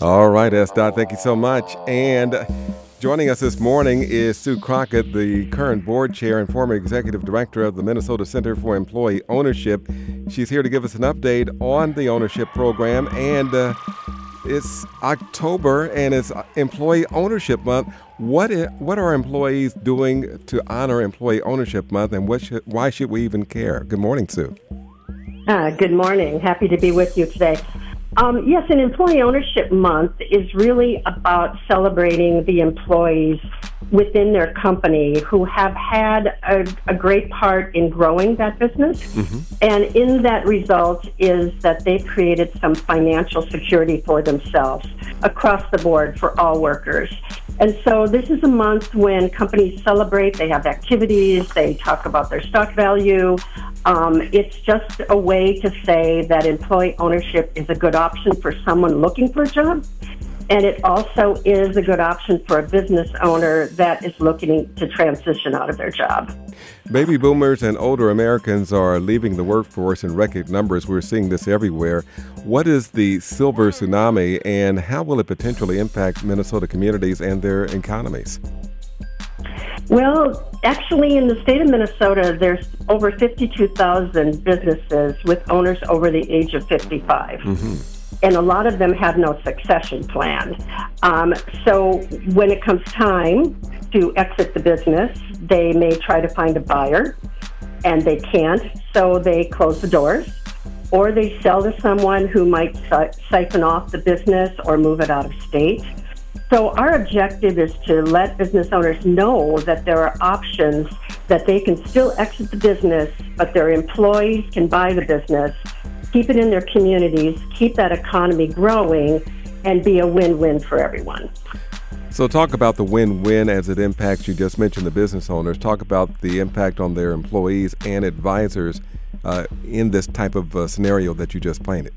All right, S. Dot, thank you so much. And joining us this morning is Sue Crockett, the current board chair and former executive director of the Minnesota Center for Employee Ownership. She's here to give us an update on the ownership program. And uh, it's October and it's Employee Ownership Month. What is, what are employees doing to honor Employee Ownership Month, and should, why should we even care? Good morning, Sue. Uh, good morning. Happy to be with you today. Um, yes, an Employee Ownership Month is really about celebrating the employees within their company who have had a, a great part in growing that business. Mm-hmm. And in that result is that they've created some financial security for themselves across the board for all workers. And so this is a month when companies celebrate, they have activities, they talk about their stock value. Um, it's just a way to say that employee ownership is a good option for someone looking for a job. And it also is a good option for a business owner that is looking to transition out of their job. Baby boomers and older Americans are leaving the workforce in record numbers. We're seeing this everywhere. What is the silver tsunami and how will it potentially impact Minnesota communities and their economies? Well, actually, in the state of Minnesota, there's over 52,000 businesses with owners over the age of 55. Mm-hmm and a lot of them have no succession plan. Um, so when it comes time to exit the business, they may try to find a buyer and they can't, so they close the doors or they sell to someone who might siphon off the business or move it out of state. So, our objective is to let business owners know that there are options that they can still exit the business, but their employees can buy the business keep it in their communities, keep that economy growing, and be a win win for everyone. So, talk about the win win as it impacts. You just mentioned the business owners. Talk about the impact on their employees and advisors uh, in this type of uh, scenario that you just painted.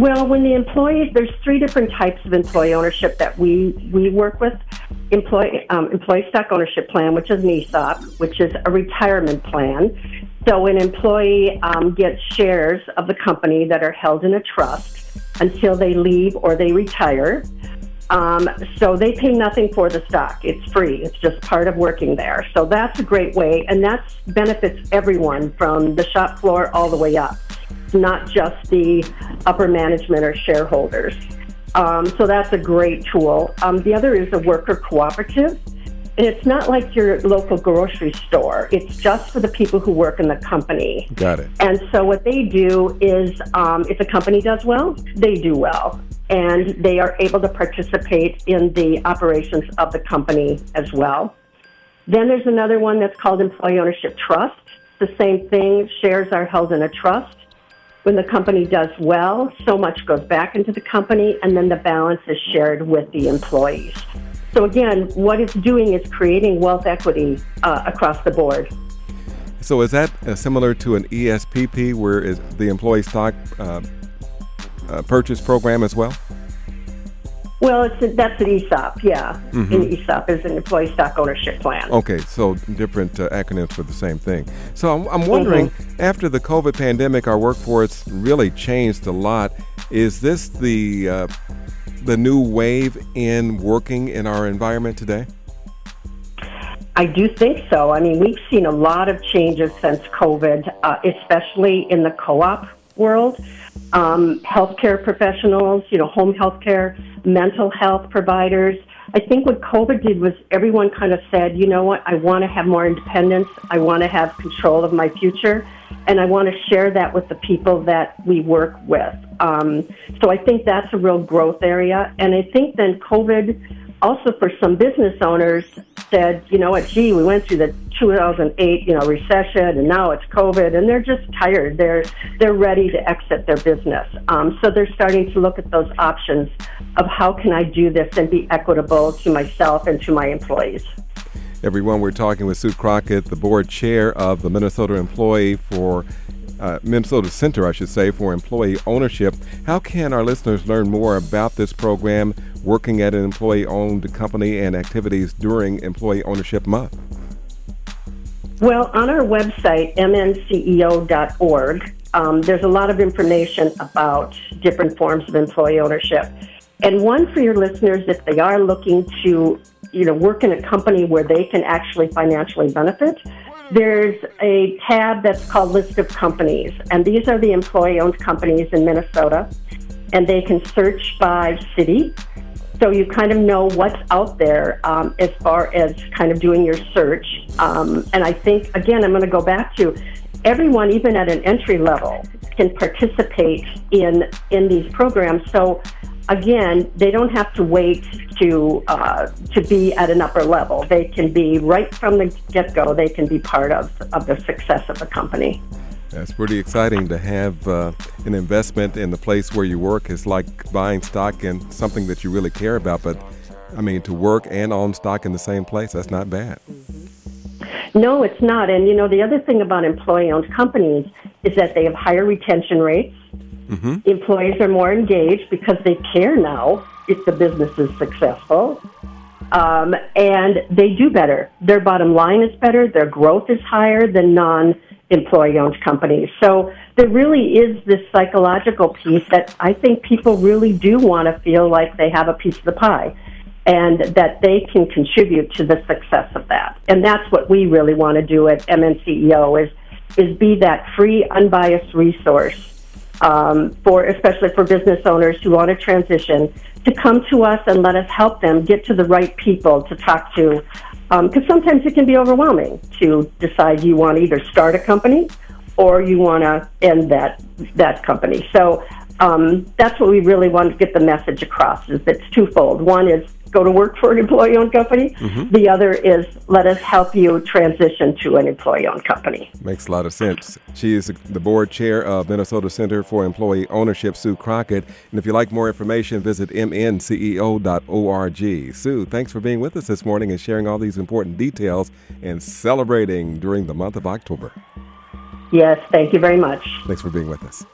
Well, when the employees, there's three different types of employee ownership that we, we work with. Employee, um, employee stock ownership plan, which is an ESOP, which is a retirement plan. So an employee um, gets shares of the company that are held in a trust until they leave or they retire. Um, so they pay nothing for the stock. It's free. It's just part of working there. So that's a great way, and that benefits everyone from the shop floor all the way up, not just the upper management or shareholders. Um, so that's a great tool. Um, the other is a worker cooperative. And it's not like your local grocery store. It's just for the people who work in the company. Got it. And so what they do is, um, if a company does well, they do well, and they are able to participate in the operations of the company as well. Then there's another one that's called employee ownership trust. The same thing. Shares are held in a trust. When the company does well, so much goes back into the company, and then the balance is shared with the employees. So again, what it's doing is creating wealth equity uh, across the board. So is that uh, similar to an ESPP, where is the employee stock uh, uh, purchase program as well? Well, it's a, that's an ESOP, yeah. Mm-hmm. An ESOP is an employee stock ownership plan. Okay, so different uh, acronyms for the same thing. So I'm, I'm wondering, mm-hmm. after the COVID pandemic, our workforce really changed a lot. Is this the uh, the new wave in working in our environment today? I do think so. I mean, we've seen a lot of changes since COVID, uh, especially in the co op world. Um, healthcare professionals, you know, home healthcare, mental health providers. I think what COVID did was everyone kind of said, you know what, I want to have more independence. I want to have control of my future and I want to share that with the people that we work with. Um, so I think that's a real growth area. And I think then COVID also for some business owners said, you know what, gee, we went through the 2008, you know, recession, and now it's COVID, and they're just tired. They're they're ready to exit their business. Um, so they're starting to look at those options of how can I do this and be equitable to myself and to my employees. Everyone, we're talking with Sue Crockett, the board chair of the Minnesota Employee for uh, Minnesota Center, I should say, for employee ownership. How can our listeners learn more about this program, working at an employee owned company, and activities during Employee Ownership Month? Well, on our website, mnceo.org, um, there's a lot of information about different forms of employee ownership. And one for your listeners, if they are looking to, you know, work in a company where they can actually financially benefit, there's a tab that's called List of Companies, and these are the employee-owned companies in Minnesota, and they can search by city. So you kind of know what's out there um, as far as kind of doing your search. Um, and I think, again, I'm going to go back to everyone, even at an entry level, can participate in in these programs. So again, they don't have to wait to uh, to be at an upper level. They can be right from the get go. They can be part of of the success of the company. That's pretty exciting to have uh, an investment in the place where you work. It's like buying stock in something that you really care about. But I mean, to work and own stock in the same place, that's not bad. No, it's not. And you know, the other thing about employee owned companies is that they have higher retention rates. Mm-hmm. Employees are more engaged because they care now if the business is successful. Um, and they do better. Their bottom line is better. Their growth is higher than non employee owned companies. So there really is this psychological piece that I think people really do want to feel like they have a piece of the pie and that they can contribute to the success of that. And that's what we really want to do at MNCEO is is be that free, unbiased resource um, for especially for business owners who want to transition to come to us and let us help them get to the right people to talk to. Because um, sometimes it can be overwhelming to decide you want to either start a company or you want to end that that company. So um, that's what we really want to get the message across. Is it's twofold. One is go to work for an employee owned company. Mm-hmm. The other is let us help you transition to an employee owned company. Makes a lot of sense. She is the board chair of Minnesota Center for Employee Ownership, Sue Crockett. And if you'd like more information, visit mnceo.org. Sue, thanks for being with us this morning and sharing all these important details and celebrating during the month of October. Yes, thank you very much. Thanks for being with us.